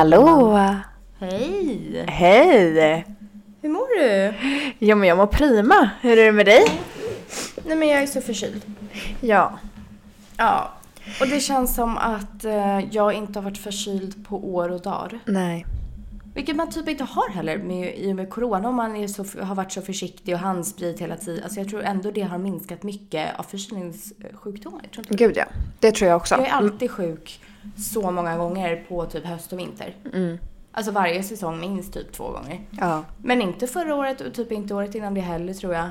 Hallå! Hej! Hej! Hur mår du? Jo men jag mår prima. Hur är det med dig? Nej men jag är så förkyld. Ja. Ja. Och det känns som att eh, jag inte har varit förkyld på år och dagar. Nej. Vilket man typ inte har heller med, i och med corona om man är så, har varit så försiktig och handsprit hela tiden. Alltså jag tror ändå det har minskat mycket av förkylningssjukdomar. Gud ja. Det tror jag också. jag är alltid sjuk så många gånger på typ höst och vinter. Mm. Alltså varje säsong minst typ två gånger. Ja. Men inte förra året och typ inte året innan det heller tror jag.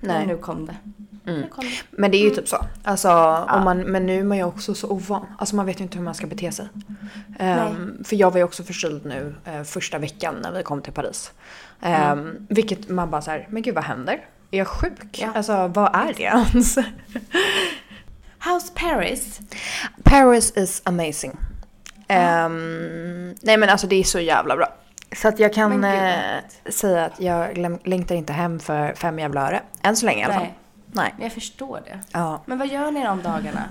Nej. Men nu kom det. Mm. Nu kom det. Men det är ju typ så. Alltså, om man, men nu är man ju också så ovan. Alltså man vet ju inte hur man ska bete sig. Ehm, för jag var ju också förkyld nu eh, första veckan när vi kom till Paris. Ehm, Vilket man bara så här, men gud vad händer? Är jag sjuk? Ja. Alltså vad är det ens? How's Paris? Paris is amazing. Ehm, nej men alltså det är så jävla bra. Så att jag kan eh, säga att jag längtar inte hem för fem jävla öre. Än så länge i alla fall. Nej, jag förstår det. Ja. Men vad gör ni de dagarna?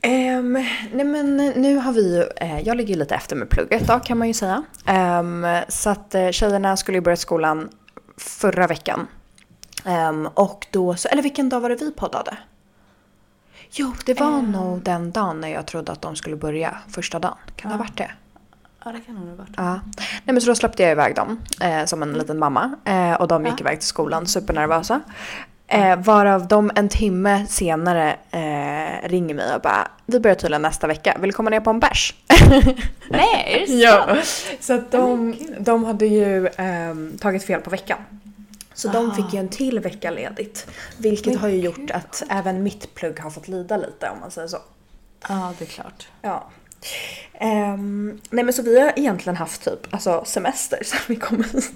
Ehm, nej men nu har vi ju, eh, jag ligger ju lite efter med plugget då kan man ju säga. Ehm, så att eh, tjejerna skulle ju börja skolan förra veckan. Ehm, och då, så, eller vilken dag var det vi poddade? Jo, det var nog den dagen när jag trodde att de skulle börja första dagen. Kan det ha varit det? Ja, det kan nog ha varit. Ja. Nej men så då släppte jag iväg dem eh, som en liten mamma. Eh, och de gick Ja. iväg till skolan supernervösa. Eh, varav de en timme senare eh, ringer mig och bara Vi börjar tydligen nästa vecka, vill du komma ner på en bärs? Nej, är det sant? ja. Så att de, de hade ju ehm, tagit fel på veckan. Så de Ah. fick ju en till vecka ledigt. Vilket Men har ju gjort att även mitt plugg har fått lida lite om man säger så. Ja, det är klart. Ja. Ehm, nej men så vi har egentligen haft typ alltså semester sen vi kom hit.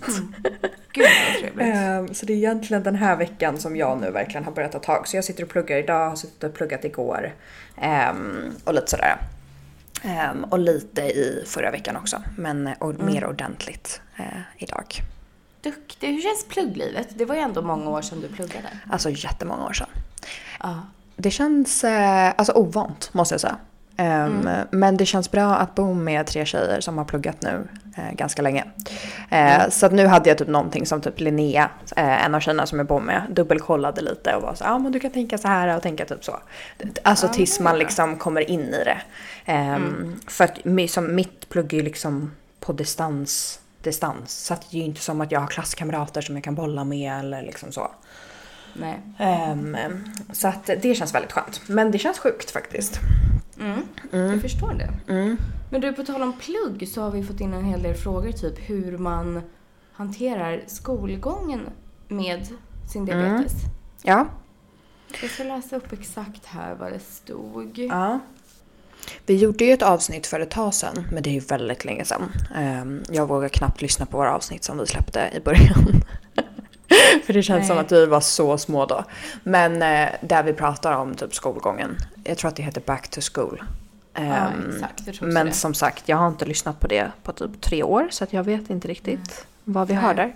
Gud vad trevligt. Ehm, så det är egentligen den här veckan som jag nu verkligen har börjat ta tag. Så jag sitter och pluggar idag, har suttit och pluggat igår. Ehm, och lite sådär. Och lite i förra veckan också. Men och mer ordentligt eh, idag. Duktig. Hur känns plugglivet? Det var ju ändå många år sedan du pluggade. Alltså jättemånga år sedan. Ja. Det känns eh, alltså ovant måste jag säga. Ehm, Men det känns bra att bo med tre tjejer som har pluggat nu eh, ganska länge. Eh, Så att nu hade jag typ någonting som typ Linnea, eh, en av tjejerna som jag bor med, dubbelkollade lite och var så ja ah, men du kan tänka så här och tänka typ så. Alltså Ja, tills man liksom kommer in i det. Ehm, För att som mitt plugg är ju liksom på distans, distans. Så att det är ju inte som att jag har klasskamrater som jag kan bolla med eller liksom så. Nej. Ehm, så att det känns väldigt skönt. Men det känns sjukt faktiskt. Mm. Jag förstår det. Men du, på tal om plugg så har vi fått in en hel del frågor, typ hur man hanterar skolgången med sin diabetes. Ja. Jag ska läsa upp exakt här vad det stod. ja. Vi gjorde ju ett avsnitt för ett tag sedan, men det är ju väldigt länge sedan. Ehm, jag vågar knappt lyssna på våra avsnitt som vi släppte i början. för det känns som Nej. att vi var så små då. Men eh, där vi pratar om typ skolgången. Jag tror att det heter Back to School. Ja, Ehm, exakt. Men det. som sagt, jag har inte lyssnat på det på typ tre år så jag vet inte riktigt vad vi Nej. har där.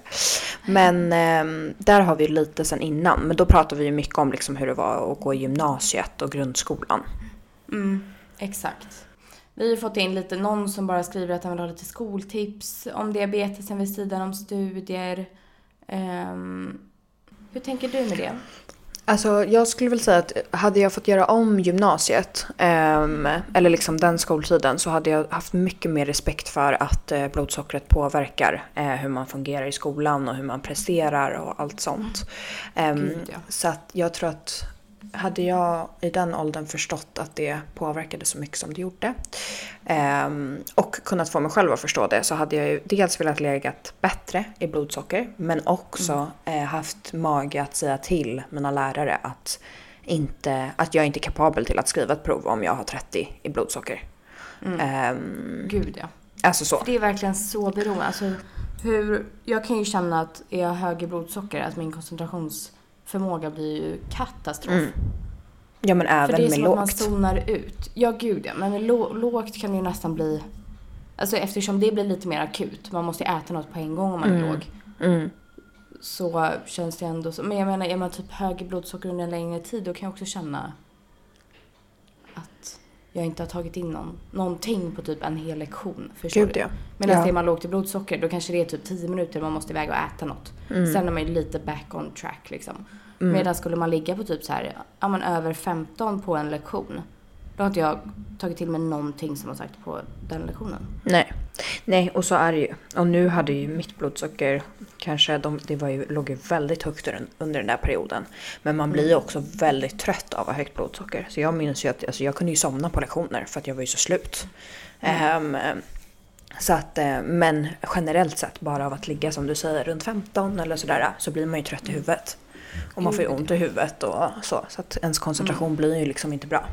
Men ehm, där har vi lite sen innan. Men då pratar vi ju mycket om liksom hur det var att gå i gymnasiet och grundskolan. Mm, exakt. Vi har fått in lite, någon som bara skriver att han vill ha lite skoltips om diabetesen vid sidan om studier. Ehm, hur tänker du med det? Alltså jag skulle väl säga att hade jag fått göra om gymnasiet, ehm, eller liksom den skoltiden, så hade jag haft mycket mer respekt för att eh, blodsockret påverkar eh, hur man fungerar i skolan och hur man presterar och allt sånt. Ehm, Gud, ja. Så att jag tror att hade jag i den åldern förstått att det påverkade så mycket som det gjorde ehm, och kunnat få mig själv att förstå det så hade jag ju dels velat legat bättre i blodsocker men också eh, haft mage att säga till mina lärare att, inte, att jag inte är kapabel till att skriva ett prov om jag har 30 i blodsocker. Ehm, Gud ja. alltså så. Det är verkligen så beroende. Alltså, hur, jag kan ju känna att är jag hög i blodsocker, att min koncentrationsförmåga blir ju katastrof. Mm. Ja men För även det är med som att man lågt. zonar ut. Ja, gud ja. Men med lå- lågt kan det ju nästan bli... Alltså eftersom det blir lite mer akut. Man måste ju äta något på en gång om man är låg. Mm. Så känns det ändå så. Men jag menar, är man typ hög i blodsocker under en längre tid då kan jag också känna att jag inte har tagit in någon, någonting på typ en hel lektion. Förstår Gud du? ja. Medan Ja. är man lågt i blodsocker då kanske det är typ 10 minuter man måste iväg och äta något. Mm. Sen är man ju lite back on track liksom. Medan skulle man ligga på typ så här, ja men över 15 på en lektion. Då har inte jag tagit till mig någonting som har sagt på den lektionen. Nej. Nej, och så är det ju. Och nu hade ju mitt blodsocker kanske, de, det var ju, låg ju väldigt högt under, den där perioden. Men man blir ju också väldigt trött av att ha högt blodsocker. Så jag minns ju att alltså, jag kunde ju somna på lektioner för att jag var ju så slut. Ehm, så att, eh, men generellt sett, bara av att ligga som du säger runt 15 eller sådär så blir man ju trött i huvudet. Och man får ju ont i huvudet och så. Så att ens koncentration blir ju liksom inte bra.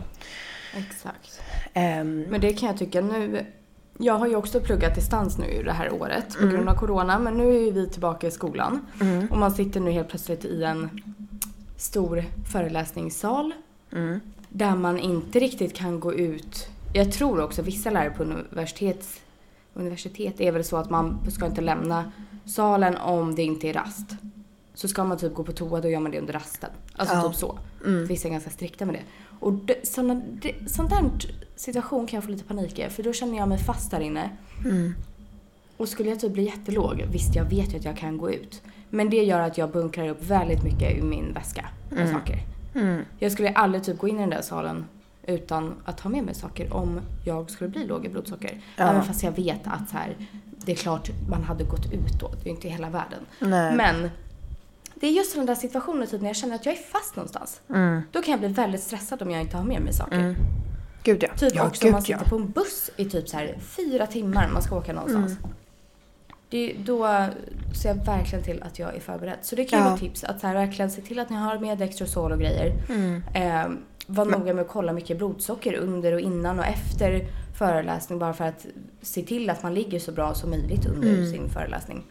Exakt. Ehm, Men det kan jag tycka nu. Jag har ju också pluggat distans nu det här året på Mm. grund av corona. Men nu är ju vi tillbaka i skolan. mm, Och man sitter nu helt plötsligt i en stor föreläsningssal. mm, Där man inte riktigt kan gå ut. Jag tror också vissa lärare på universitet, universitet är väl så att man ska inte lämna salen om det inte är rast. Så ska man typ gå på toa då gör man det under rasten. Alltså Ja. typ så. mm. Vissa är ganska strikta med det. Och det, såna, det, sån där situation kan jag få lite panik i. För då känner jag mig fast där inne. Mm. Och skulle jag typ bli jättelåg, visst jag vet ju att jag kan gå ut. Men det gör att jag bunkrar upp väldigt mycket ur min väska med Mm. saker. Mm. Jag skulle aldrig typ gå in i den där salen utan att ha med mig saker om jag skulle bli låg i blodsocker. Ja. Även fast jag vet att så här, det är klart man hade gått ut då, det är inte hela världen. Nej. Men det är just den där situationen typ när jag känner att jag är fast någonstans. Mm. Då kan jag bli väldigt stressad om jag inte har med mig saker. Mm. Gud ja. Typ ja, också om man gud, ja. sitter på en buss i typ så här fyra timmar man ska åka någonstans. Mm. Det, då ser jag verkligen till att jag är förberedd. Så det kan ju Ja. vara tips att så här, verkligen se till att ni har med Dextrosol och grejer. Mm. Eh, var noga med att kolla mycket blodsocker under och innan och efter föreläsning bara för att se till att man ligger så bra som möjligt under Mm. sin föreläsning.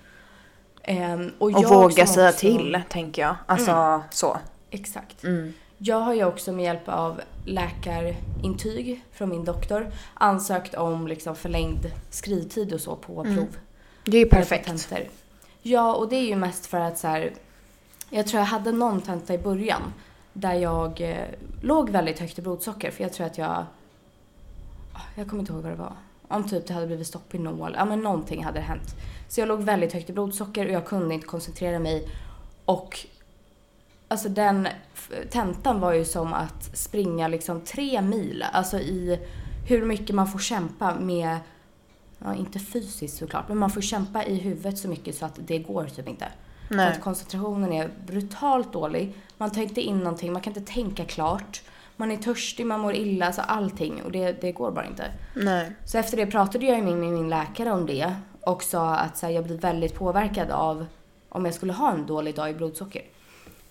Eh, och Och våga säga också- till, tänker jag. Alltså så. Exakt. Mm. Jag har ju också med hjälp av läkarintyg från min doktor ansökt om liksom förlängd skrivtid och så på Mm. prov. Det är ju perfekt. Ja, och det är ju mest för att så här, jag tror jag hade någon tenta i början där jag eh, låg väldigt högt i blodsocker för jag tror att jag, Ah, jag kommer inte ihåg vad det var. Om typ det hade blivit stopp i nål, ja men någonting hade hänt. Så jag låg väldigt högt i blodsocker och jag kunde inte koncentrera mig. Och alltså den tentan var ju som att springa liksom tre mil. Alltså i hur mycket man får kämpa med, ja inte fysiskt såklart, men man får kämpa i huvudet så mycket så att det går typ inte. För Nej. att koncentrationen är brutalt dålig. Man tar inte in någonting, man kan inte tänka klart. Man är törstig, man mår illa, alltså allting. Och det, det går bara inte. Nej. Så efter det pratade jag med min, min läkare om det och sa att så här, jag blir väldigt påverkad av om jag skulle ha en dålig dag i blodsocker.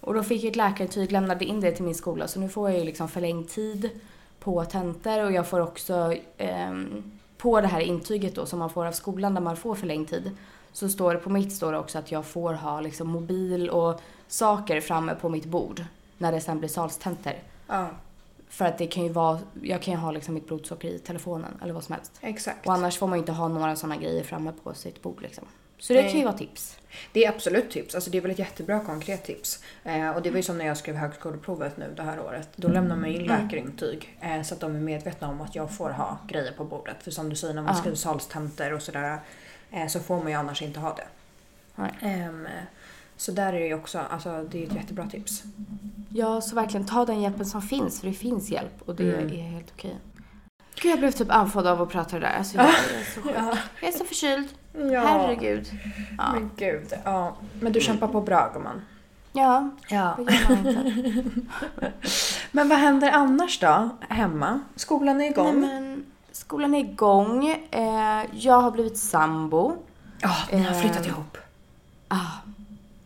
Och då fick jag ett läkarintyg, lämnade in det till min skola så nu får jag ju liksom förlängd tid på tentor och jag får också ehm, på det här intyget då som man får av skolan där man får förlängd tid så står det på mitt står det också att jag får ha liksom mobil och saker framme på mitt bord när det sen blir salstentor. Ja, För att det kan ju vara, jag kan ju ha liksom mitt blodsocker i telefonen eller vad som helst. exakt. Och annars får man ju inte ha några sådana grejer framme på sitt bord liksom. Så det Nej. kan ju vara tips. Det är absolut tips. Alltså det är väl ett jättebra konkret tips. Eh, och det var ju som när jag skrev högskoleprovet nu det här året. Då lämnar man in Mm. läkarintyg eh, så att de är medvetna om att jag får ha grejer på bordet. För som du säger när man Ja. skriver salstentor och sådär eh, så får man ju annars inte ha det. Nej. Så där är det ju också, alltså det är ett jättebra tips. Ja, så verkligen ta den hjälpen som finns för det finns hjälp och det Mm. är helt okej. Gud, jag blev typ andfådd av att prata det där. Alltså, jag, är så sjuk. jag är så förkyld. Herregud. Ja. Men gud, ja. Men du kämpar på bra gumman. ja, Ja. vad gör man inte? Men vad händer annars då? Hemma? Skolan är Nej, igång. men, skolan är igång. Eh, jag har blivit sambo. Ja, ni har flyttat Eh, ihop. Ah.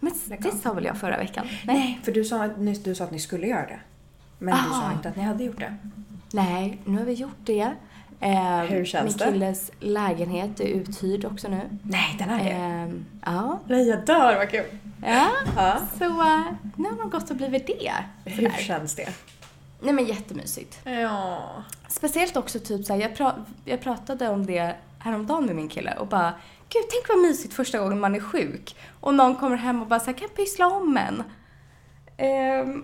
Men det sa väl jag förra veckan? Nej. Nej, för du sa, ni- du sa att ni skulle göra det. Men du sa inte att ni hade gjort det. Nej, nu har vi gjort det. Eh, Hur känns min det? killes lägenhet är uthyrd också nu. Nej, den är det. Eh, ja. Nej, jag dör, vad kul. ja. Ja. Så uh, nu har man gått och blivit det. Hur Sådär. känns det? Nej men jättemysigt. Ja. Speciellt också typ såhär, jag, pra- jag pratade om det häromdagen med min kille och bara Gud, tänk vad mysigt första gången man är sjuk och någon kommer hem och bara såhär, kan pyssla om en. Ehm,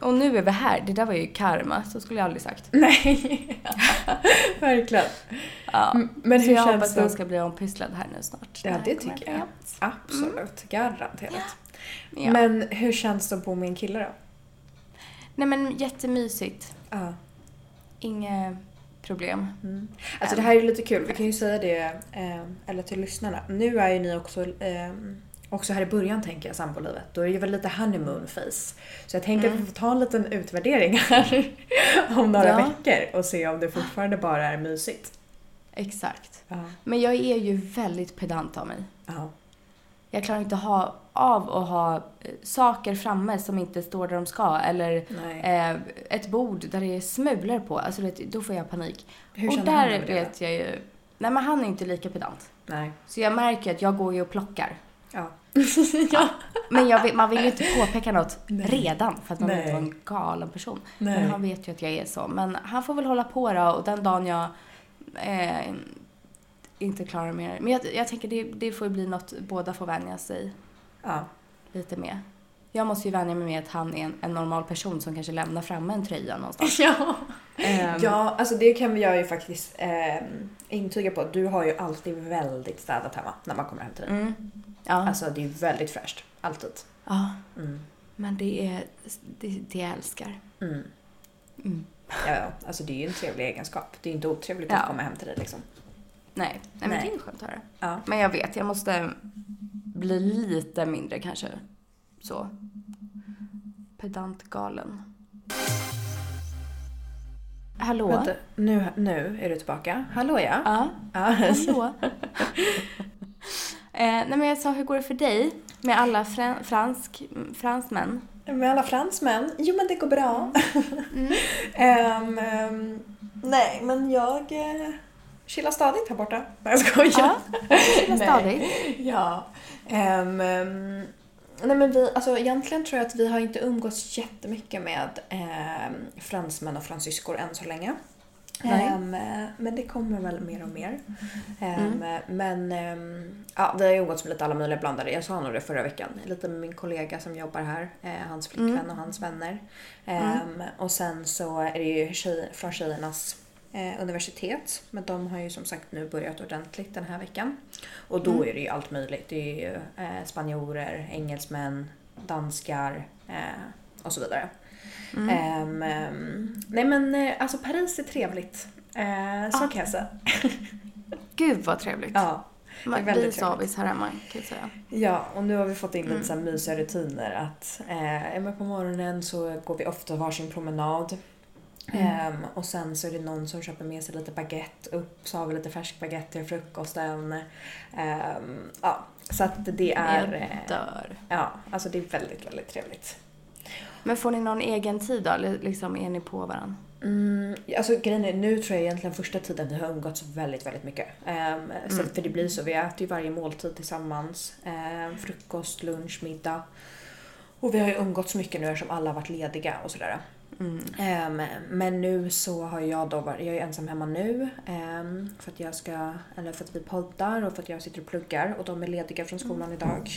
Och nu är vi här. Det där var ju karma, så skulle jag aldrig sagt. Nej, verkligen. Ja. Men så hur jag känns hoppas det? att jag ska bli ompysslad här nu snart. Ja, det jag tycker jag. hem. Absolut, garanterat. Ja. Men hur känns det att bo med en kille då? Nej men jättemysigt. Ja. Inga problem. Mm. Alltså det här är lite kul, vi kan ju säga det, eh, eller till lyssnarna. Nu är ju ni också, eh, också här i början tänker jag, sambolivet. Då är det ju väl lite honeymoon face. Så jag tänker att vi får ta en liten utvärdering här om några Ja. veckor och se om det fortfarande bara är mysigt. Exakt. Ja. Men jag är ju väldigt pedant av mig. Ja. Jag klarar inte ha, av att ha eh, saker framme som inte står där de ska. Eller Nej. eh, ett bord där det är smulor på. Alltså vet, då får jag panik. Hur och där vet jag ju... Nej men han är inte lika pedant. Nej. Så jag märker att jag går ju och plockar. Ja. Men jag vet, man vill ju inte påpeka något Nej. redan för att man vill inte Nej. vara en galen person. Nej. Men han vet ju att jag är så. Men han får väl hålla på då och den dagen jag eh, inte klarar mer. Men jag, jag tänker det, det får ju bli något båda får vänja sig Ja. lite med. Jag måste ju vänja mig med att han är en, en normal person som kanske lämnar framme en tröja någonstans. Ja. Ehm, ja, alltså det kan jag ju faktiskt eh, intyga på. Du har ju alltid väldigt städat hemma när man kommer hem till dig. Mm. Ja. Alltså det är väldigt fräscht. Alltid. ja, Mm. men det är det, det jag älskar. Mm. Mm. Ja, alltså det är ju en trevlig egenskap. Det är ju inte otrevligt Ja. att komma hem till dig liksom. Nej, nej, men Nej. det är skönt att höra. Ja. Men jag vet, jag måste bli lite mindre kanske så pedantgalen. Hallå? Vänta, nu, nu är du tillbaka. Hallå ja. Ja, ja. hallå? eh, nej men jag sa, hur går det för dig med alla fran- fransk, fransmän? Med alla fransmän? Jo men det går bra. Mm. Ehm, ehm, nej men jag uh, chillar stadigt här borta. Nej jag skojar. Ja, chilla stadigt. Ja. Ehm, ehm, nej men vi, alltså egentligen tror jag att vi har inte umgåtts jättemycket med ehm, fransmän och fransyskor än så länge. Eh, men det kommer väl mer och mer. Mm. Men ehm, ja, vi har ju umgåtts med lite alla möjliga blandade. Jag sa nog det förra veckan. Lite med min kollega som jobbar här. Eh, hans flickvän Mm. och hans vänner. Ehm, Och sen så är det ju tjej, från tjejernas universitet. Men de har ju som sagt nu börjat ordentligt den här veckan. Och då Mm. är det ju allt möjligt. Det är ju eh, spanjorer, engelsmän, danskar eh, och så vidare. Mm. Ehm, nej men eh, alltså Paris är trevligt. Eh, så Ah. kan jag säga. Gud vad trevligt. Ja. Vi trevligt. savis här hemma kan jag säga. Ja, och nu har vi fått in lite Mm. så här mysiga rutiner att eh, på morgonen så går vi ofta varsin promenad. Mm. Ehm, och sen så är det någon som köper med sig lite baguette upp, så har vi lite färsk baguette till frukosten. Ehm, ja, så att det är... Jag eh, dör. Ja, alltså det är väldigt, väldigt trevligt. Men får ni någon egen tid då? Eller liksom är ni på varandra? Mm, alltså grejen är, nu tror jag egentligen första tiden vi har umgåtts väldigt, väldigt mycket. Så, Mm. för det blir så, vi äter ju varje måltid tillsammans. Ehm, frukost, lunch, middag. Och vi har ju umgåtts mycket nu eftersom alla har varit lediga och sådär. Mm. Men nu så har jag då varit, jag är ensam hemma nu. ehm, för att jag ska, eller för att vi poddar och för att jag sitter och pluggar och de är lediga från skolan idag.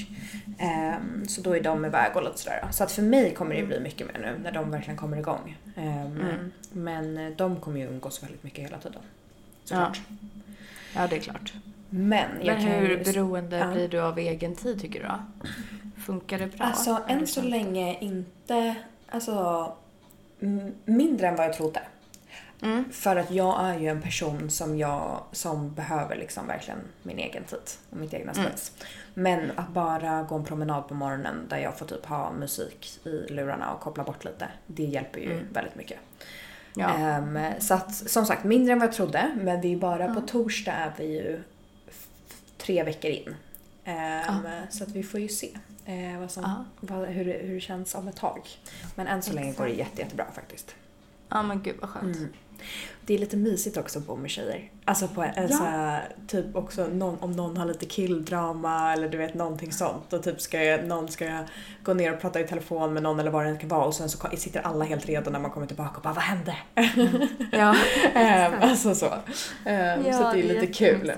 Ehm, så då är de iväg och lite sådär. Så att för mig kommer det bli mycket mer nu när de verkligen kommer igång. Mm. Men eh, de kommer ju umgås väldigt mycket hela tiden. Såklart. Ja, det är klart. Men Men kan hur ju... beroende Ja. blir du av egen tid tycker du då? Funkar det bra? Alltså än så länge inte, alltså mindre än vad jag trodde. Mm. För att jag är ju en person som jag som behöver liksom verkligen min egen tid och mitt egna Mm. space. Men att bara gå en promenad på morgonen där jag får typ ha musik i lurarna och koppla bort lite. Det hjälper ju Mm. väldigt mycket. Ja. Ehm, så att som sagt mindre än vad jag trodde men det är bara på Ja. torsdag är vi ju tre veckor in. Ehm, Så att vi får ju se eh, vad som, Ja. vad, hur, hur det känns om ett tag. Men än så länge går det Exakt. jätte, jättebra faktiskt. ja, men gud vad skönt. Mm. Det är lite mysigt också att bo med tjejer. Alltså på en, Ja. så här, typ också någon, om någon har lite killdrama eller du vet någonting sånt och typ ska jag, någon ska gå ner och prata i telefon med någon eller vad det kan vara och sen så sitter alla helt redo när man kommer tillbaka och bara vad hände? Ja. Ehm, alltså så. Ehm, Ja, så det är det är lite kul.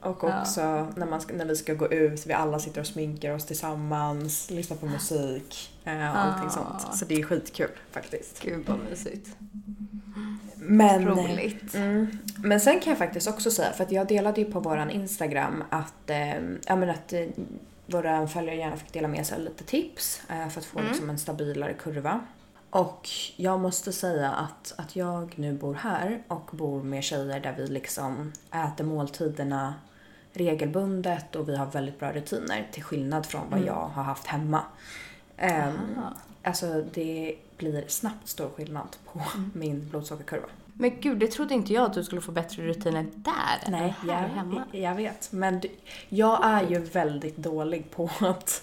Och Ja. också när, man ska, när vi ska gå ut, vi alla sitter och sminkar oss tillsammans, lyssnar på musik eh, och allting Ah. sånt. Så det är skitkul faktiskt. Gud vad mysigt. Men, Roligt. Mm. Men sen kan jag faktiskt också säga, för att jag delade ju på våran Instagram att, eh, ja, men att eh, våra följare gärna fick dela med sig av lite tips eh, för att få Mm. liksom, en stabilare kurva. Och jag måste säga att, att jag nu bor här och bor med tjejer där vi liksom äter måltiderna regelbundet och vi har väldigt bra rutiner till skillnad från vad Mm. jag har haft hemma. Aha. alltså det blir snabbt stor skillnad på Mm. min blodsockerkurva. Men gud, det trodde inte jag att du skulle få bättre rutiner där Nej, än här jag, hemma. jag vet. Men jag är ju väldigt dålig på att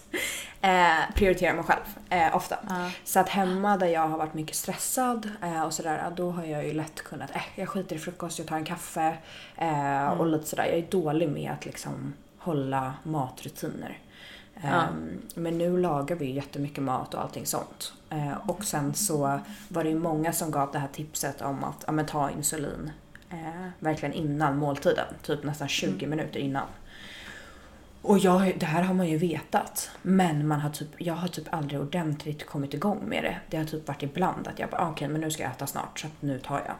eh, prioritera mig själv eh, ofta. Ja. Så att hemma där jag har varit mycket stressad eh, och sådär, då har jag ju lätt kunnat, eh, jag skiter i frukost, jag tar en kaffe eh, och lite sådär. Jag är dålig med att liksom hålla matrutiner. Ja. Ehm, Men nu lagar vi jättemycket mat och allting sånt. Eh, och sen så var det ju många som gav det här tipset om att ja, men ta insulin eh, verkligen innan måltiden. Typ nästan 20 minuter innan. Och jag, det här har man ju vetat. Men man har typ, jag har typ aldrig ordentligt kommit igång med det. Det har typ varit ibland att jag bara, ah, okej men nu ska jag äta snart så nu tar jag.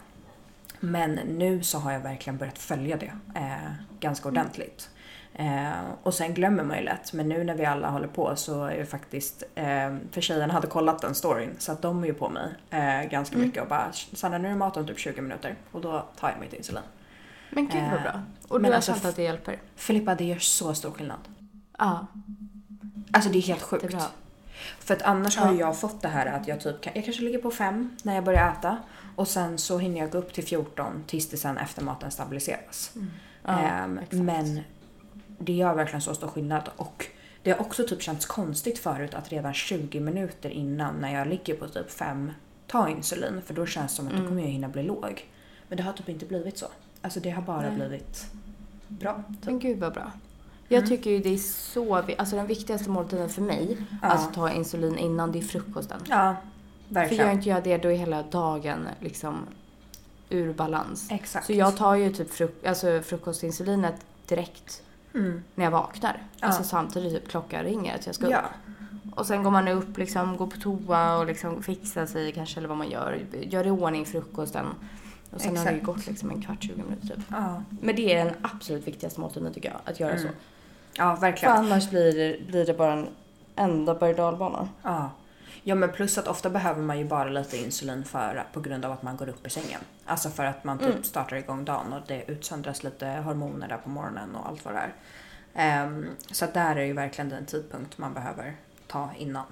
Men nu så har jag verkligen börjat följa det eh, ganska ordentligt. Eh, och sen glömmer man ju lätt. Men nu när vi alla håller på så är det faktiskt, eh, för tjejerna hade kollat den storyn så att de är ju på mig eh, ganska mycket och bara Sanna nu är det mat om typ 20 minuter och då tar jag mitt insulin. Men gud vad Eh, bra. Och du har alltså känt att det hjälper? Filippa det gör så stor skillnad. Ja, Alltså det är helt sjukt. jättebra. För att annars Ja. har ju jag fått det här att jag typ kan, jag kanske ligger på 5 när jag börjar äta och sen så hinner jag gå upp till 14 tills det sen efter maten stabiliseras. Ja, Ehm, exakt. men det gör verkligen så stor skillnad och det har också typ känts konstigt förut att redan 20 minuter innan när jag ligger på typ 5 ta insulin för då känns det som att då Mm. kommer jag hinna bli låg. Men det har typ inte blivit så. Alltså det har bara Nej. blivit bra. Typ. Men gud vad bra. Jag Mm. tycker ju det är så, alltså den viktigaste måltiden för mig, Ja. alltså ta insulin innan, det är frukosten. Ja, För verkligen. gör inte jag det då är hela dagen liksom ur balans. Exakt. Så jag tar ju typ fruk- alltså frukostinsulinet direkt Mm. när jag vaknar. Ja. Alltså samtidigt typ klockan ringer att jag ska upp. Ja. Och sen går man upp, liksom, går på toa och liksom fixar sig kanske eller vad man gör. Gör i ordning frukosten. Och sen har det ju Exakt. gått liksom en kvart, 20 minuter typ. Ja. Men det är den absolut viktigaste måltiden tycker jag, att göra Mm. så. ja, För verkligen. annars blir det, blir det bara en enda berg och dalbana. Ja. Ja, men plus att ofta behöver man ju bara lite insulin för, på grund av att man går upp i sängen. Alltså för att man typ Mm. startar igång dagen och det utsöndras lite hormoner där på morgonen och allt vad det är. Ehm, så att där är ju verkligen den tidpunkt man behöver ta innan.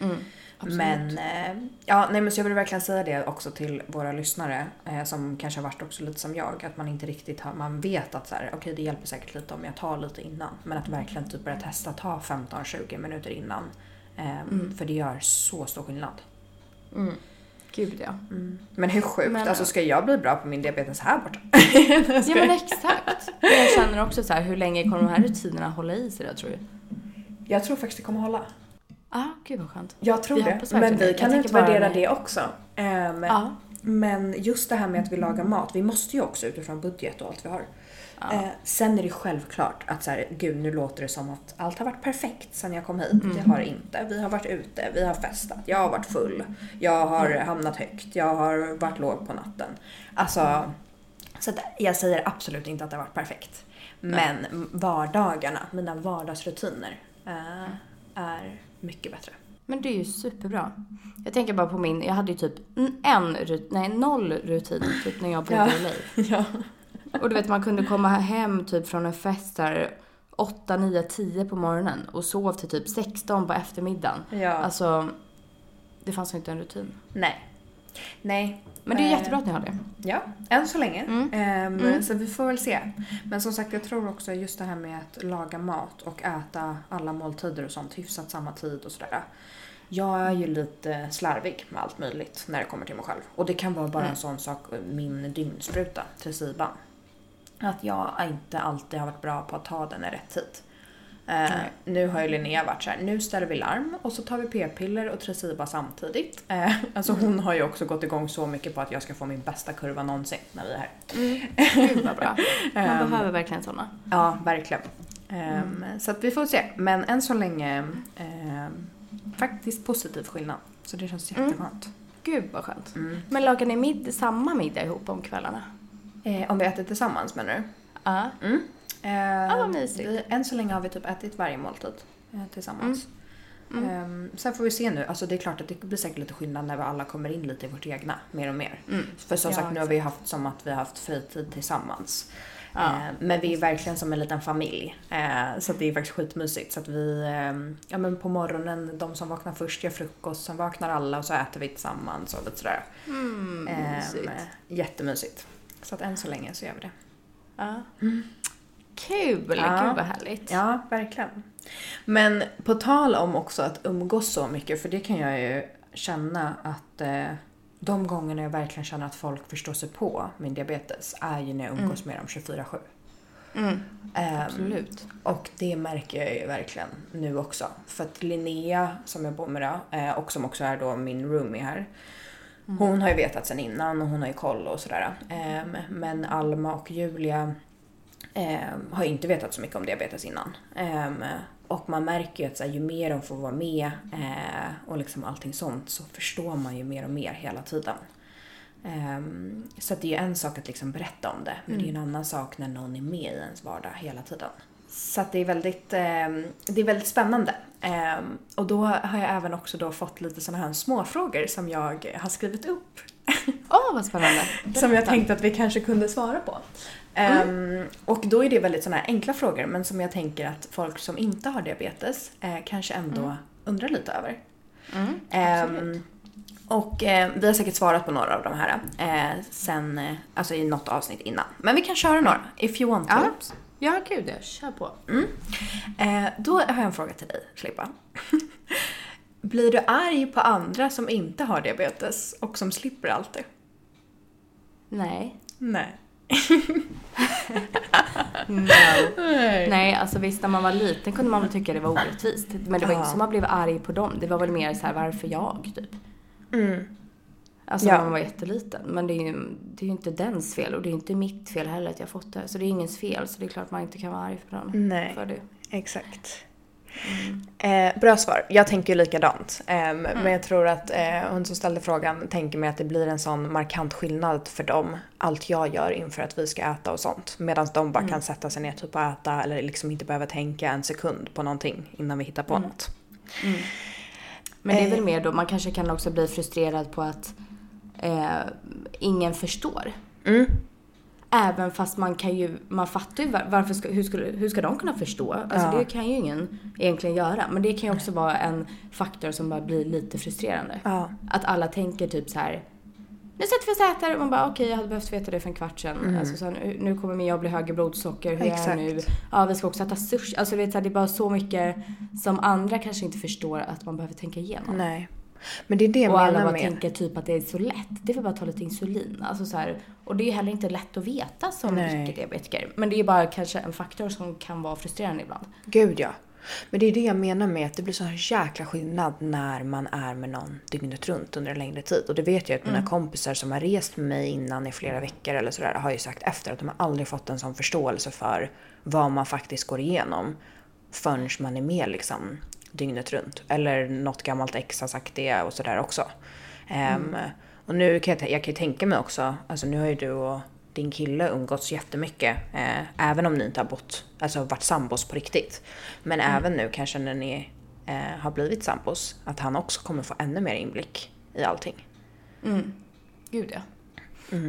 Mm. Men, eh, ja, nej, men så jag vill verkligen säga det också till våra lyssnare eh, som kanske har varit också lite som jag. Att man inte riktigt har, man vet att så här, okej det hjälper säkert lite om jag tar lite innan. Men att verkligen typ börja testa ta 15-20 minuter innan. Eh, Mm. För det gör så stor skillnad. Mm. Gud ja. Men hur sjukt, Men- alltså ska jag bli bra på min diabetes här borta? Ja men exakt. Jag känner också så här, hur länge kommer de här rutinerna hålla i sig då tror du? Jag tror faktiskt det kommer hålla. Ja, ah, gud vad skönt. Jag tror Vi det. Men vi kan bara utvärdera det också. Ehm, Ja. Men just det här med att vi lagar mat, vi måste ju också utifrån budget och allt vi har. Ja. Eh, sen är det självklart att så här, gud nu låter det som att allt har varit perfekt sen jag kom hit. Mm. Det har inte. Vi har varit ute, vi har festat, jag har varit full, jag har Mm. hamnat högt, jag har varit låg på natten. Alltså, så att jag säger absolut inte att det har varit perfekt. Men vardagarna, mina vardagsrutiner eh, är mycket bättre. Men det är ju superbra. Jag tänker bara på min, jag hade ju typ en nej noll rutin typ när jag bodde Ja. i LA. Ja. Och du vet man kunde komma hem typ från en fest där 8, 9, 10 på morgonen och sov till typ 16 på eftermiddagen. ja. Alltså, det fanns ju inte en rutin. Nej. Nej. Men det är Eh, jättebra att ni har det. Ja, än så länge. Mm. Ehm, Mm. Så vi får väl se. Men som sagt, jag tror också just det här med att laga mat och äta alla måltider och sånt hyfsat samma tid och sådär. Jag är ju lite slarvig med allt möjligt när det kommer till mig själv. Och det kan vara bara Mm. en sån sak, min dygnspruta till Siban. Att jag inte alltid har varit bra på att ta den i rätt tid. Eh, nu har ju Linnea varit så här, nu ställer vi larm och så tar vi p-piller och Tresiba samtidigt. Eh, alltså hon har ju också gått igång så mycket på att jag ska få min bästa kurva någonsin när vi är här. Mm. Gud vad bra. Man Ehm, behöver verkligen sådana. Ja, verkligen. Ehm, Så att vi får se. Men än så länge ehm, faktiskt positiv skillnad. Så det känns Mm. jätteskönt. Gud vad skönt. Mm. Men lagar ni mid- samma middag ihop om kvällarna? Eh, om vi äter tillsammans menar du? Ja. Mm. Eh, vad mysigt. Vi, än så länge har vi typ ätit varje måltid eh, tillsammans. Mm. Ehm, sen får vi se nu. Alltså det är klart att det blir säkert lite skillnad när vi alla kommer in lite i vårt egna mer och mer. Mm. För som Ja, sagt nu har vi haft som att vi har haft fritid tillsammans. Ja. Eh, men vi är verkligen som en liten familj. Eh, så det är faktiskt skitmysigt. Så att vi, eh, ja men på morgonen, de som vaknar först gör frukost, sen vaknar alla och så äter vi tillsammans och lite sådär. Mm, Eh, mysigt. jättemysigt. Så att än så länge så gör vi det. Ja. Kul! Ja. Gud vad härligt. Ja, verkligen. Men på tal om också att umgås så mycket, för det kan jag ju känna att eh, de gångerna jag verkligen känner att folk förstår sig på min diabetes är ju när jag umgås med dem 24-7. Mm, Ehm, absolut. Och det märker jag ju verkligen nu också. För att Linnea som jag bor med då, eh, och som också är då min roomie här. Hon har ju vetat sen innan och hon har ju koll och sådär. Ehm, men Alma och Julia ehm, har inte vetat så mycket om diabetes innan. Ehm, och man märker ju att här, ju mer de får vara med eh, och liksom allting sånt så förstår man ju mer och mer hela tiden. Ehm, så det är ju en sak att liksom berätta om det, men det är ju en annan sak när någon är med i ens vardag hela tiden. Så att det är väldigt, ehm, det är väldigt spännande. Ehm, och då har jag även också då fått lite sådana här småfrågor som jag har skrivit upp. Åh, vad spännande. Som jag tänkte att vi kanske kunde svara på. Ehm, och då är det väldigt sådana här enkla frågor men som jag tänker att folk som inte har diabetes eh, kanske ändå undrar lite över. Mm, Ehm, och eh, vi har säkert svarat på några av de här eh, sen, eh, alltså i något avsnitt innan. Men vi kan köra några, if you want to. Ja. Ja, gud ja. Kör på. Eh, då har jag en fråga till dig, Filippa. Blir du arg på andra som inte har diabetes och som slipper allt det? Nej. Nej. Nej. Nej, alltså visst när man var liten kunde man väl tycka det var orättvist. Men det var Ja. inte som man blev arg på dem. Det var väl mer så här, varför jag, typ. Mm. Alltså Ja. när man var jätteliten. Men det är, ju, det är ju inte dens fel och det är inte mitt fel heller att jag fått det. Så det är ingens fel. Så det är klart man inte kan vara arg för dem. Nej. För det. Exakt. Eh, bra svar. Jag tänker ju likadant. Eh, Men jag tror att eh, hon som ställde frågan tänker mig att det blir en sån markant skillnad för dem. Allt jag gör inför att vi ska äta och sånt. Medan de bara kan sätta sig ner typ och äta eller liksom inte behöva tänka en sekund på någonting innan vi hittar på något. Men det är väl Eh. mer då, man kanske kan också bli frustrerad på att eh, ingen förstår. Mm. Även fast man kan ju, man fattar ju var- varför ska, hur, skulle, hur ska de kunna förstå? Alltså Ja. det kan ju ingen egentligen göra. Men det kan ju också vara en faktor som bara blir lite frustrerande. Ja. Att alla tänker typ så här. Nu sätter vi oss och äter. Och man bara okej jag hade behövt veta det för en kvart sedan. Alltså, så här, nu- kommer min jag bli högre blodsocker. Hur är Exakt. jag nu? Ja vi ska också äta sushi. Alltså vet, så här, det är bara så mycket som andra kanske inte förstår att man behöver tänka igenom. Nej. Men det är det jag Och alla menar bara med... tänker typ att det är så lätt. Det är väl bara att ta lite insulin. Alltså så här, och det är heller inte lätt att veta som icke-diabetiker. Men det är bara kanske en faktor som kan vara frustrerande ibland. Gud ja. Men det är det jag menar med att det blir så här jäkla skillnad när man är med någon dygnet runt under en längre tid. Och det vet jag att mina kompisar som har rest med mig innan i flera veckor eller sådär har ju sagt efter att de har aldrig fått en sån förståelse för vad man faktiskt går igenom förrän man är med liksom dygnet runt. Eller något gammalt ex har sagt det och sådär också. Ehm, och nu kan jag, jag kan ju tänka mig också, alltså nu har ju du och din kille umgåtts jättemycket. Eh, även om ni inte har bott, alltså varit sambos på riktigt. Men även nu kanske när ni eh, har blivit sambos, att han också kommer få ännu mer inblick i allting. Mm. Gud ja.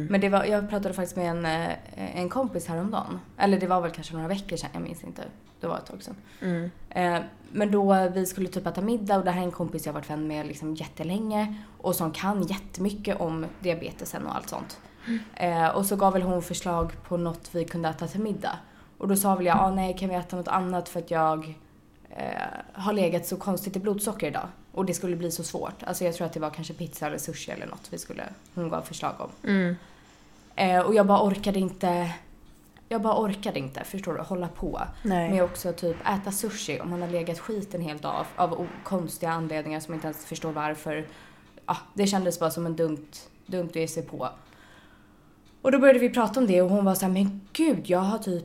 Men det var, jag pratade faktiskt med en, eh, en kompis häromdagen. Eller det var väl kanske några veckor sedan, jag minns inte. Det var ett tag sedan. Eh, Men då vi skulle typ äta middag och det här är en kompis jag varit vän med liksom jättelänge och som kan jättemycket om diabetesen och allt sånt. Eh, Och så gav väl hon förslag på något vi kunde äta till middag. Och då sa väl jag, ah, nej kan vi äta något annat för att jag eh, har legat så konstigt i blodsocker idag. Och det skulle bli så svårt. Alltså jag tror att det var kanske pizza eller sushi eller något vi skulle, hon gav förslag om. Eh, och jag bara orkade inte jag bara orkade inte, förstår du, hålla på. Nej. Med också typ äta sushi om man har legat skiten helt av, av konstiga anledningar som inte ens förstår varför. Ja, det kändes bara som en dumt, dumt att ge sig på. Och då började vi prata om det och hon var så här, men gud, jag har typ,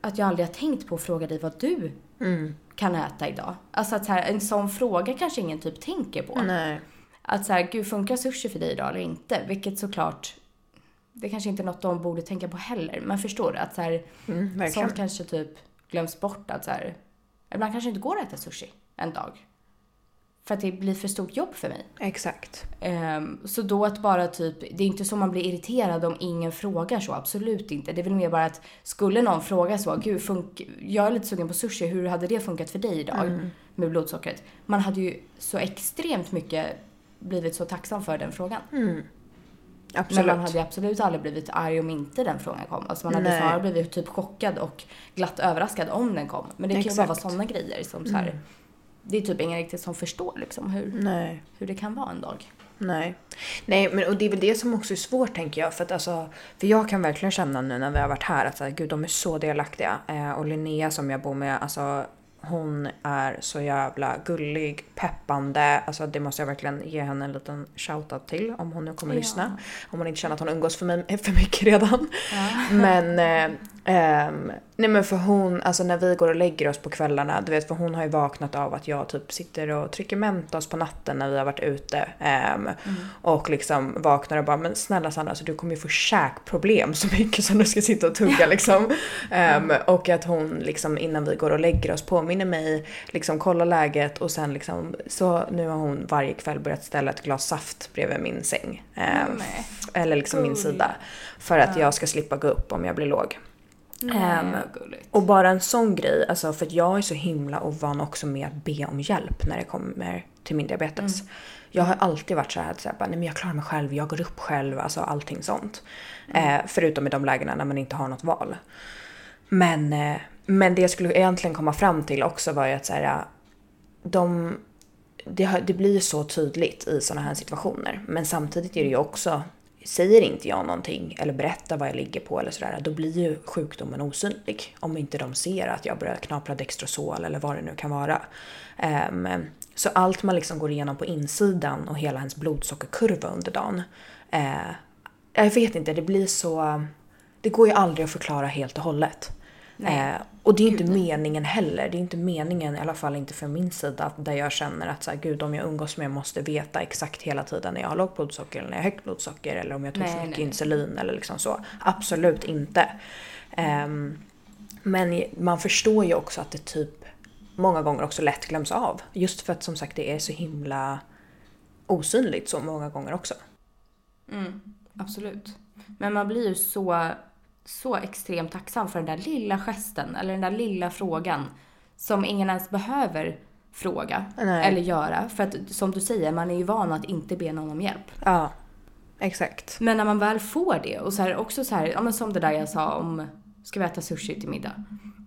att jag aldrig har tänkt på att fråga dig vad du Mm. kan äta idag. Alltså att så här, en sån fråga kanske ingen typ tänker på. Nej. Att så här, gud funkar sushi för dig idag eller inte? Vilket såklart, det kanske inte är något de borde tänka på heller. Men förstår du? Att så här, Mm, sånt kanske typ glöms bort. Att så här, ibland kanske inte går att äta sushi en dag. För att det blir för stort jobb för mig. Exakt. Ehm, så då att bara typ, det är inte så man blir irriterad om ingen frågar så, absolut inte. Det är väl mer bara att skulle någon fråga så, gud funk, jag är lite sugen på sushi, hur hade det funkat för dig idag Mm. med blodsockret? Man hade ju så extremt mycket blivit så tacksam för den frågan. Mm. Absolut. Men man hade absolut aldrig blivit arg om inte den frågan kom. Alltså man hade Nej. snarare blivit typ chockad och glatt överraskad om den kom. Men det kan ju bara vara Exakt. sådana grejer som så här, Mm. det är typ ingen riktigt som förstår liksom hur, Nej. hur det kan vara en dag. Nej. Nej, men och det är väl det som också är svårt tänker jag. För att alltså, för jag kan verkligen känna nu när vi har varit här att så här, gud de är så delaktiga. Eh, och Linnea som jag bor med, alltså hon är så jävla gullig, peppande. Alltså det måste jag verkligen ge henne en liten shoutout till om hon nu kommer Ja. lyssna. Om hon inte känner att hon umgås för, mig, för mycket redan. Ja. Men, eh, ehm, nej men för hon, alltså när vi går och lägger oss på kvällarna, du vet för hon har ju vaknat av att jag typ sitter och trycker Mentos på natten när vi har varit ute. ehm, Och liksom vaknar och bara, men snälla Sandra, alltså du kommer ju få käkproblem så mycket som du ska sitta och tugga liksom. Ehm, och att hon liksom innan vi går och lägger oss påminner mig, liksom kollar läget och sen liksom, så nu har hon varje kväll börjat ställa ett glas saft bredvid min säng. Ehm, Nej. eller liksom min Gullig. sida. För att jag ska slippa gå upp om jag blir låg. Nej, gulligt. Och bara en sån grej, alltså för att jag är så himla ovan också med att be om hjälp när det kommer till min diabetes. Jag har alltid varit så här att så här, nej men jag klarar mig själv, jag går upp själv, alltså allting sånt. Eh, förutom i de lägena när man inte har något val. Men, eh, men det jag skulle egentligen komma fram till också var ju att så här, de, det, det blir så tydligt i sådana här situationer. Men samtidigt är det ju också, säger inte jag någonting eller berättar vad jag ligger på eller sådär, då blir ju sjukdomen osynlig. Om inte de ser att jag börjar knapra Dextrosol eller vad det nu kan vara. Um, så allt man liksom går igenom på insidan och hela ens blodsockerkurva under dagen. Uh, jag vet inte, det blir så... Det går ju aldrig att förklara helt och hållet. Eh, och det är inte Gud, nej. meningen heller. Det är inte meningen, i alla fall inte från min sida, att där jag känner att så här, gud om jag umgås med måste veta exakt hela tiden när jag har lågt blodsocker eller när jag har högt blodsocker eller om jag tog Nej, för mycket nej. insulin eller liksom så. Absolut inte. Ehm, men man förstår ju också att det typ många gånger också lätt glöms av. Just för att som sagt det är så himla osynligt så många gånger också. Mm, absolut. Men man blir ju så, så extremt tacksam för den där lilla gesten eller den där lilla frågan som ingen ens behöver fråga Nej. eller göra. För att som du säger, man är ju van att inte be någon om hjälp. Ja, exakt. Men när man väl får det och så här, också så här, ja men som det där jag sa om, ska vi äta sushi till middag?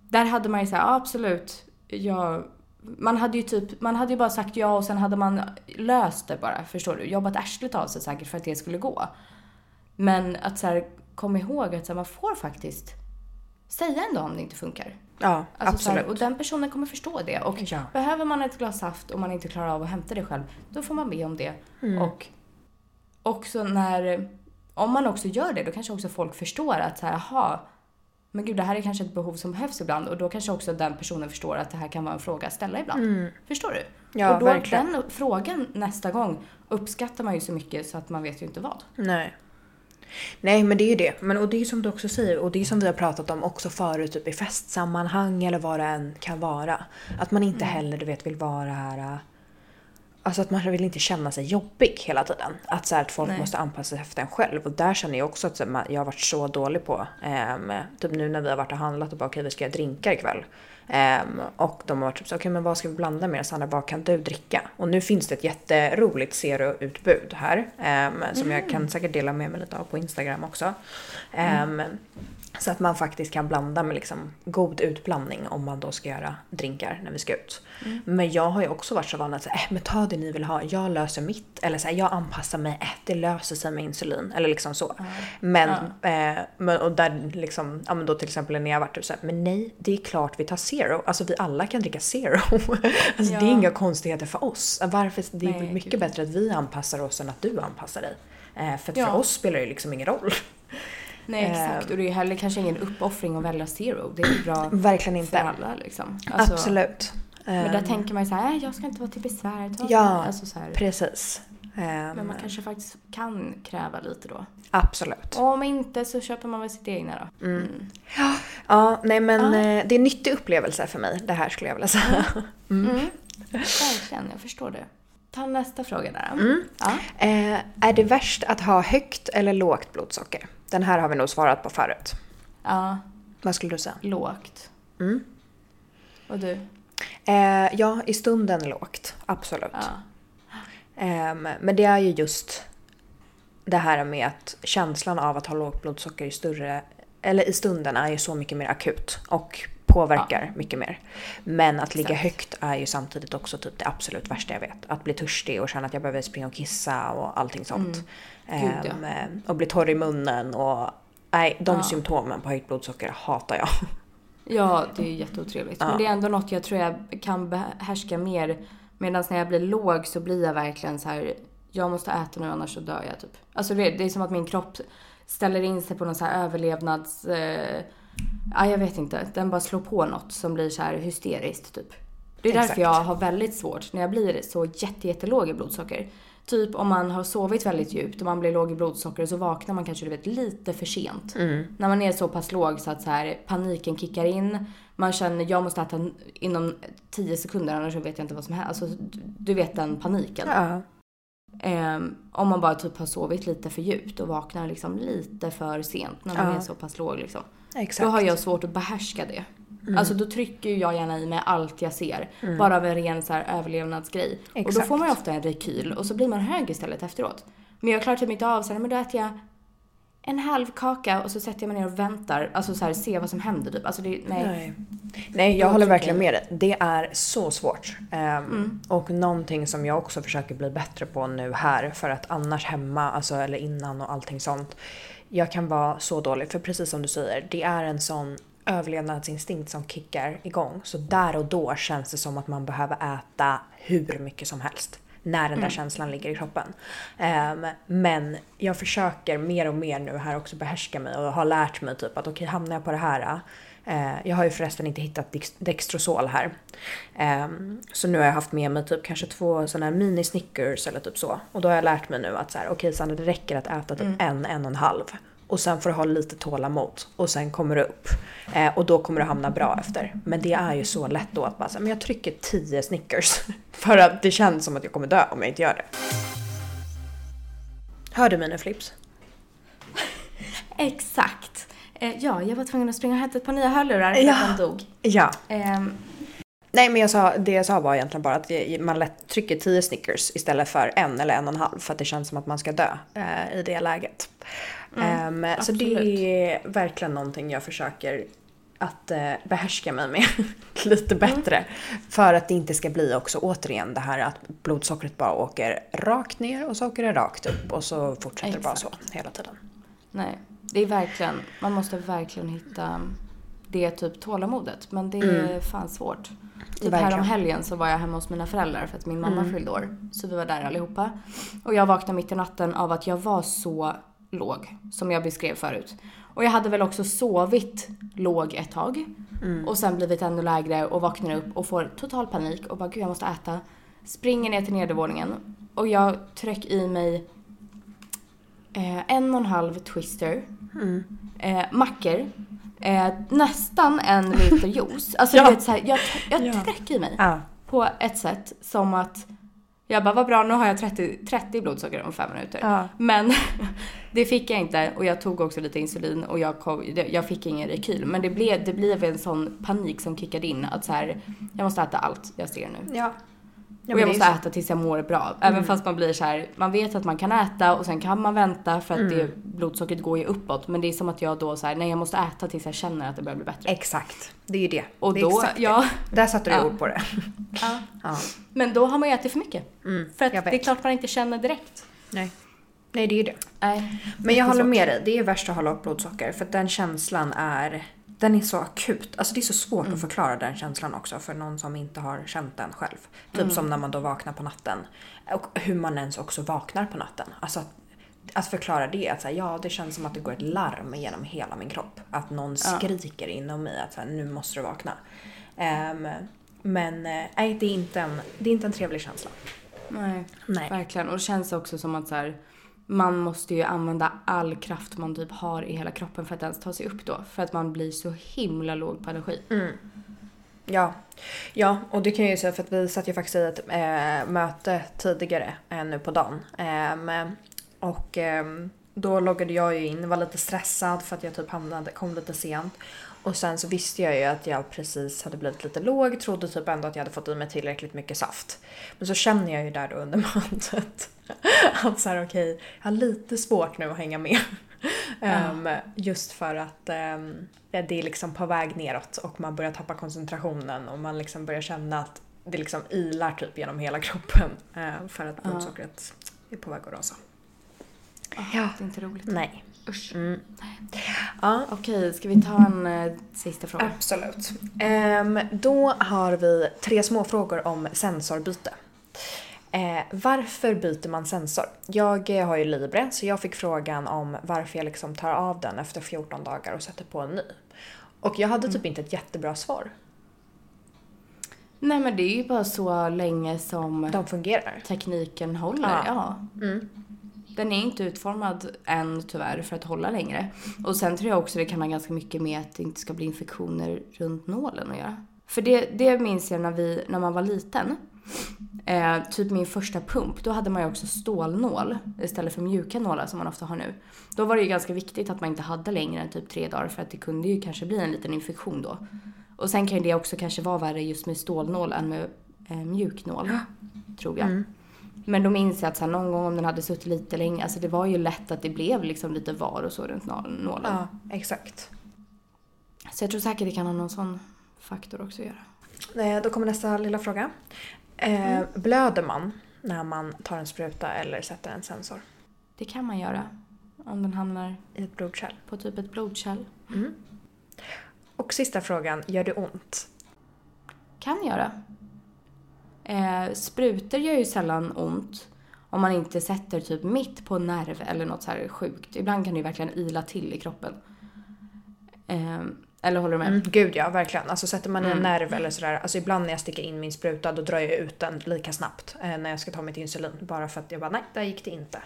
Där hade man ju så här, ja, absolut, jag, man hade ju typ, man hade ju bara sagt ja och sen hade man löst det bara, förstår du? Jobbat arslet av sig säkert för att det skulle gå. Men att så här, kom ihåg att så här, man får faktiskt säga en dag om det inte funkar. Ja, Alltså så här, absolut. och den personen kommer förstå det. Och Ja. behöver man ett glas saft och man inte klarar av att hämta det själv, då får man be om det. Mm. Och också när, om man också gör det, då kanske också folk förstår att så här, aha, men gud det här är kanske ett behov som behövs ibland och då kanske också den personen förstår att det här kan vara en fråga att ställa ibland. Förstår du? Mm. Ja, och då verkligen. den frågan nästa gång uppskattar man ju så mycket så att man vet ju inte vad. Nej. Nej men det är ju det. Men, och det är som du också säger och det är som vi har pratat om också förut typ i festsammanhang eller vad det än kan vara. Att man inte heller du vet vill vara här äh, Alltså att man vill inte känna sig jobbig hela tiden. Att, så här, att folk Nej. måste anpassa sig efter en själv. Och där känner jag också att jag har varit så dålig på. ehm, typ nu när vi har varit och handlat och bara okej vi ska göra drinkar ikväll. Ehm, och de har varit typ så okej men vad ska vi blanda med? Sandra vad kan du dricka? Och nu finns det ett jätteroligt zero-utbud här. ehm, som jag kan säkert dela med mig lite av på Instagram också. Ehm, Så att man faktiskt kan blanda med liksom god utblandning om man då ska göra drinkar när vi ska ut. Mm. Men jag har ju också varit så van att säga, äh, men ta det ni vill ha, jag löser mitt. Eller så här, jag anpassar mig, äh, det löser sig med insulin. Eller liksom så. Mm. Men, eh, men, och där liksom, ja men då till exempel när jag varit typ så här, men nej, det är klart vi tar zero. Alltså vi alla kan dricka zero. alltså ja. det är inga konstigheter för oss. Varför, det är nej, mycket gud. bättre att vi anpassar oss än att du anpassar dig. Eh, för ja. för oss spelar det liksom ingen roll. Nej exakt och det är heller kanske ingen uppoffring att välja zero. Det är bra Verkligen inte. för alla liksom. Alltså, Absolut. Men där um, tänker man ju såhär, äh, jag ska inte vara till besvär. Ja, alltså så här. precis. Men man kanske faktiskt kan kräva lite då. Absolut. Och om inte så köper man väl sitt egna då. Mm. Mm. Ja, ja, nej men ja. Eh, det är en nyttig upplevelse för mig det här skulle jag vilja säga. Mm. mm. Verkligen, jag förstår det. Ta nästa fråga där. Mm. Ja. Eh, är det värst att ha högt eller lågt blodsocker? Den här har vi nog svarat på förut. Ja. Vad skulle du säga? Lågt. Mm. Och du? Eh, ja, i stunden lågt. Absolut. Ja. Eh, men det är ju just det här med att känslan av att ha lågt blodsocker i större eller i stunden är ju så mycket mer akut och påverkar ja. mycket mer. Men att ligga Exakt. högt är ju samtidigt också typ det absolut värsta jag vet. Att bli törstig och känna att jag behöver springa och kissa och allting sånt. Mm. Gud, ja. um, och bli torr i munnen och nej, de ja. symptomen på högt blodsocker hatar jag. Ja, det är jätteotrevligt. Men det är ändå något jag tror jag kan behärska mer. Medan när jag blir låg så blir jag verkligen så här. Jag måste äta nu annars så dör jag typ. Alltså det, det är som att min kropp ställer in sig på någon så här överlevnads... Eh, ja, jag vet inte. Den bara slår på något som blir så här hysteriskt typ. Det är Exakt. därför jag har väldigt svårt när jag blir så jätte, jättelåg i blodsocker. Typ om man har sovit väldigt djupt och man blir låg i blodsocker så vaknar man kanske du vet, lite för sent. Mm. När man är så pass låg så att så här, paniken kickar in. Man känner jag måste äta inom 10 sekunder annars vet jag inte vad som händer. Alltså, du vet den paniken. Ja. Um, om man bara typ har sovit lite för djupt och vaknar liksom lite för sent när man ja. är så pass låg liksom. Exakt. Då har jag svårt att behärska det. Mm. Alltså då trycker jag gärna i mig allt jag ser. Mm. Bara av en ren så här, överlevnadsgrej. Exakt. Och då får man ju ofta en rekyl och så blir man hög istället efteråt. Men jag klarar typ inte av så här, men då äter jag en halv kaka och så sätter jag mig ner och väntar. Alltså så här, se vad som händer typ. Alltså det, nej. nej. Nej, jag håller verkligen med dig. Det är så svårt. Um, mm. Och någonting som jag också försöker bli bättre på nu här för att annars hemma, alltså eller innan och allting sånt. Jag kan vara så dålig, för precis som du säger, det är en sån överlevnadsinstinkt som kickar igång. Så där och då känns det som att man behöver äta hur mycket som helst när den där mm. känslan ligger i kroppen. Um, men jag försöker mer och mer nu här också behärska mig och har lärt mig typ att okej, okay, hamnar jag på det här uh, jag har ju förresten inte hittat Dextrosol här. Um, så nu har jag haft med mig typ kanske två sådana här mini Snickers eller typ så. Och då har jag lärt mig nu att så här, okej okay, Sandra det räcker att äta typ mm. en, en och en halv och sen får du ha lite tålamod och sen kommer du upp. Eh, och då kommer du hamna bra efter. Men det är ju så lätt då att bara säga, men jag trycker 10 Snickers. För att det känns som att jag kommer dö om jag inte gör det. Hör du mina flips? Exakt. Eh, ja, jag var tvungen att springa och hämta ett par nya hörlurar ja. de dog. Ja. Eh, Nej men jag sa, det jag sa var egentligen bara att man lätt trycker 10 Snickers istället för en eller en och en halv för att det känns som att man ska dö eh, i det läget. Mm, um, så det är verkligen någonting jag försöker att eh, behärska mig med lite bättre. Mm. För att det inte ska bli också återigen det här att blodsockret bara åker rakt ner och så åker det rakt upp och så fortsätter det bara så hela tiden. Nej, det är verkligen, man måste verkligen hitta det typ tålamodet. Men det är mm. fan svårt. Typ här om helgen så var jag hemma hos mina föräldrar för att min mamma mm. fyllde år. Så vi var där allihopa. Och jag vaknade mitt i natten av att jag var så låg, som jag beskrev förut. Och jag hade väl också sovit låg ett tag. Mm. Och sen blivit ännu lägre och vaknar upp och får total panik och bara gud jag måste äta. Springer ner till nedervåningen och jag tryck i mig eh, en och en halv twister, mm. eh, mackor, eh, nästan en liter juice. Alltså ja. vet såhär, jag, jag ja. trycker i mig ja. på ett sätt som att jag bara, vad bra, nu har jag 30, 30 blodsocker om fem minuter. Ja. Men det fick jag inte och jag tog också lite insulin och jag, kom, jag fick ingen rekyl. Men det blev, det blev en sån panik som kickade in att så här, jag måste äta allt jag ser nu. Ja. Ja, och jag måste äta tills jag mår bra. Även fast man blir så här, man vet att man kan äta och sen kan man vänta för att det, blodsockret går ju uppåt. Men det är som att jag då så här, nej jag måste äta tills jag känner att det börjar bli bättre. Exakt, det är ju det. Och det då, exakt det. ja, Där satte du Ja. ord på det. ja. Ja. Men då har man ju ätit för mycket. Mm, För att det är klart man inte känner direkt. Nej. Nej, det är ju det. Nej. Men jag håller med dig, det är värst att ha lågt blodsocker för att den känslan är den är så akut. Alltså det är så svårt att förklara den känslan också för någon som inte har känt den själv. Typ som när man då vaknar på natten. Och hur man ens också vaknar på natten. Alltså att, att förklara det, att säga, ja det känns som att det går ett larm genom hela min kropp. Att någon skriker inom mig att så här, nu måste du vakna. Ehm, men eh, nej, det är, inte en, det är inte en trevlig känsla. Nej. Nej. Verkligen. Och det känns också som att så här, man måste ju använda all kraft man typ har i hela kroppen för att ens ta sig upp då. För att man blir så himla låg på energi. Mm. Ja. ja, och det kan jag ju säga för att vi satt ju faktiskt i ett äh, möte tidigare äh, nu på dagen. Ähm, och äh, då loggade jag ju in, var lite stressad för att jag typ hamnade, kom lite sent. Och sen så visste jag ju att jag precis hade blivit lite låg, trodde typ ändå att jag hade fått i mig tillräckligt mycket saft. Men så känner jag ju där då under mötet att så här okej, jag har lite svårt nu att hänga med. Ehm, just för att ehm, det är liksom på väg neråt och man börjar tappa koncentrationen och man liksom börjar känna att det liksom ilar typ genom hela kroppen eh, för att blodsockret är på väg att rasa. Ja. Det är inte roligt. Nej. Usch. Mm. Ja, Okej, ska vi ta en eh, sista fråga? absolut. Ehm, då har vi tre små frågor om sensorbyte. Eh, varför byter man sensor? Jag eh, har ju Libre så jag fick frågan om varför jag liksom tar av den efter 14 dagar och sätter på en ny. Och jag hade typ inte ett jättebra svar. Nej men det är ju bara så länge som De fungerar. tekniken håller. Ja. Ja. Mm. Den är inte utformad än tyvärr för att hålla längre. Och sen tror jag också det kan ha ganska mycket med att det inte ska bli infektioner runt nålen att göra. För det, det minns jag när, vi, när man var liten. Eh, typ min första pump, då hade man ju också stålnål istället för mjuka nålar som man ofta har nu. Då var det ju ganska viktigt att man inte hade längre än typ tre dagar för att det kunde ju kanske bli en liten infektion då. Och sen kan ju det också kanske vara värre just med stålnål än med eh, mjuk nål. Tror jag. Men minns jag att så här, någon gång om den hade suttit lite länge, alltså det var ju lätt att det blev liksom lite var och så runt nå- nålen. Ja, exakt. Så jag tror säkert det kan ha någon sån faktor också att göra. Eh, då kommer nästa lilla fråga. Eh, Blöder man när man tar en spruta eller sätter en sensor Det kan man göra om den hamnar i ett blodkärl? på typ ett blodkärl. Och sista frågan, gör det ont? Kan göra. Eh, sprutor gör ju sällan ont om man inte sätter typ mitt på en nerv eller något så här sjukt. Ibland kan det ju verkligen ila till i kroppen. Eh, eller håller du med? Mm, gud ja, verkligen. Alltså sätter man en nerv eller sådär. Alltså ibland när jag sticker in min spruta då drar jag ut den lika snabbt eh, när jag ska ta mitt insulin. Bara för att jag bara nej, där gick det inte.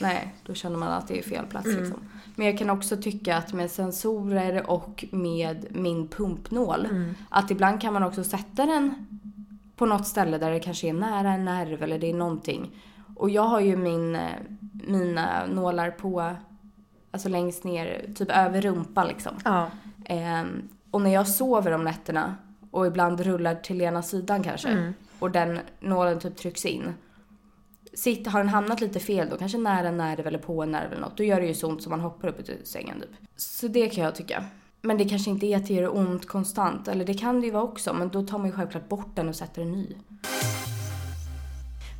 Nej, då känner man att det är fel plats liksom. Men jag kan också tycka att med sensorer och med min pumpnål, att ibland kan man också sätta den på något ställe där det kanske är nära en nerv eller det är någonting. Och jag har ju min, eh, mina nålar på, alltså längst ner, typ över rumpan liksom. Ja. Ehm, och när jag sover om nätterna och ibland rullar till ena sidan kanske och den nålen typ trycks in. Sitt, har den hamnat lite fel då, kanske nära en nerv eller på en nerv eller något, då gör det ju så ont som man hoppar upp ur sängen typ. Så det kan jag tycka. Men det kanske inte är att det gör ont konstant, eller det kan det ju vara också, men då tar man ju självklart bort den och sätter en ny.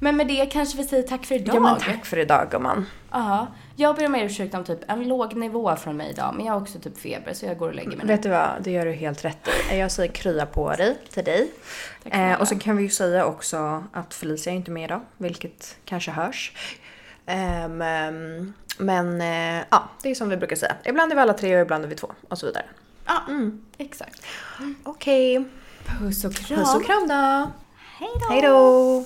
Men med det kanske vi säger tack för idag. ja men tack för idag gumman. Ja, jag ber om ursäkt om typ en låg nivå från mig idag, men jag har också typ feber så jag går och lägger mig nu. Vet du vad, det gör du helt rätt i. Jag säger krya på dig till dig. Tack. Eh, och så kan vi ju säga också att Felicia är inte med idag, vilket kanske hörs. Ehm, men eh, ja, det är som vi brukar säga. Ibland är vi alla tre och ibland är vi två och så vidare. Ja, exakt. Okej, Puss och kram. puss och kram då! Hej då! Hej då!